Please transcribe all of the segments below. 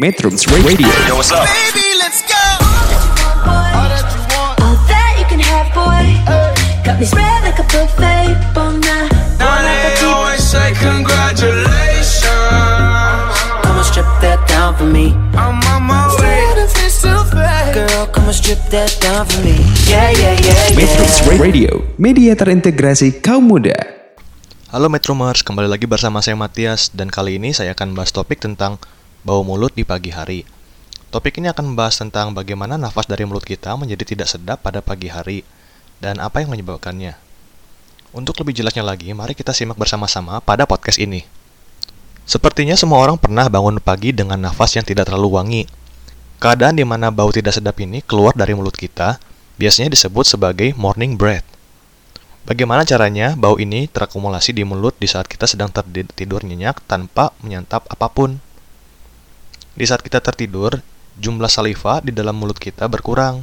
Metrums Radio Yo, what's up? Baby, let's go. All that you can have, boy. Got me spread like a buffet. Bon night. Now they always say congratulations. Come and strip that down for me. I'm on my way. Girl, come and strip that down for me. Yeah, yeah, yeah, Metrums yeah. Radio Media terintegrasi kaum muda Halo Metromers, kembali lagi bersama saya Matias dan kali ini saya akan bahas topik tentang bau mulut di pagi hari. Topik ini akan membahas tentang bagaimana nafas dari mulut kita menjadi tidak sedap pada pagi hari dan apa yang menyebabkannya. Untuk lebih jelasnya lagi, mari kita simak bersama-sama pada podcast ini. Sepertinya semua orang pernah bangun pagi dengan nafas yang tidak terlalu wangi. Keadaan di mana bau tidak sedap ini keluar dari mulut kita biasanya disebut sebagai morning breath. Bagaimana caranya bau ini terakumulasi di mulut di saat kita sedang tertidur nyenyak tanpa menyantap apa pun? Di saat kita tertidur, jumlah saliva di dalam mulut kita berkurang.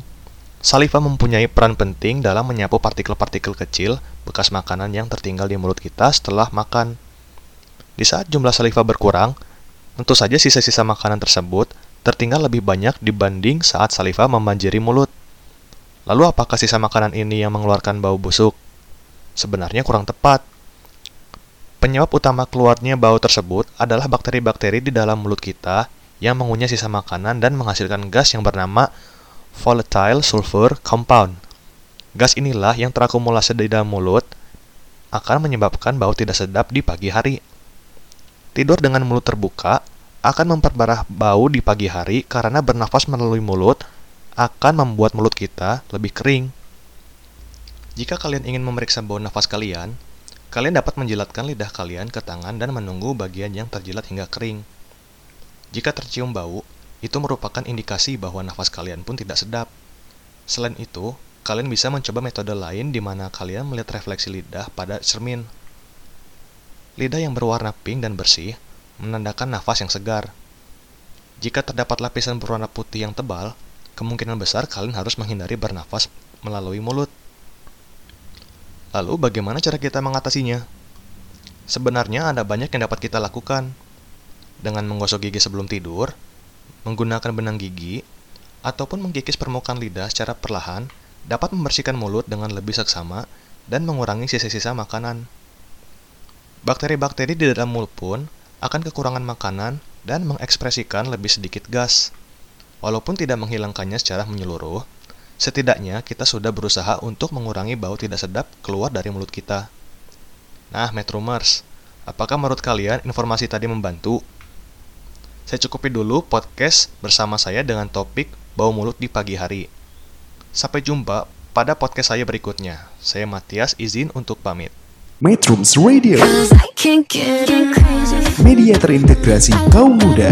Saliva mempunyai peran penting dalam menyapu partikel-partikel kecil bekas makanan yang tertinggal di mulut kita setelah makan. Di saat jumlah saliva berkurang, tentu saja sisa-sisa makanan tersebut tertinggal lebih banyak dibanding saat saliva membanjiri mulut. Lalu apakah sisa makanan ini yang mengeluarkan bau busuk? Sebenarnya kurang tepat. Penyebab utama keluarnya bau tersebut adalah bakteri-bakteri di dalam mulut kita yang mengunyah sisa makanan dan menghasilkan gas yang bernama volatile sulfur compound. Gas inilah yang terakumulasi di dalam mulut akan menyebabkan bau tidak sedap di pagi hari. Tidur dengan mulut terbuka akan memperparah bau di pagi hari karena bernafas melalui mulut akan membuat mulut kita lebih kering. Jika kalian ingin memeriksa bau nafas kalian, kalian dapat menjilatkan lidah kalian ke tangan dan menunggu bagian yang terjilat hingga kering. Jika tercium bau, itu merupakan indikasi bahwa nafas kalian pun tidak sedap. Selain itu, kalian bisa mencoba metode lain di mana kalian melihat refleksi lidah pada cermin. Lidah yang berwarna pink dan bersih menandakan nafas yang segar. Jika terdapat lapisan berwarna putih yang tebal, kemungkinan besar kalian harus menghindari bernafas melalui mulut. Lalu bagaimana cara kita mengatasinya? Sebenarnya ada banyak yang dapat kita lakukan. Dengan menggosok gigi sebelum tidur, menggunakan benang gigi, ataupun menggigis permukaan lidah secara perlahan dapat membersihkan mulut dengan lebih seksama dan mengurangi sisa-sisa makanan. Bakteri-bakteri di dalam mulut pun akan kekurangan makanan dan mengekspresikan lebih sedikit gas. Walaupun tidak menghilangkannya secara menyeluruh, setidaknya kita sudah berusaha untuk mengurangi bau tidak sedap keluar dari mulut kita. Nah, Metromers, apakah menurut kalian informasi tadi membantu? Saya cukupi dulu podcast bersama saya dengan topik bau mulut di pagi hari. Sampai jumpa pada podcast saya berikutnya. Saya Matias izin untuk pamit. Metrums Radio. Media terintegrasi kaum muda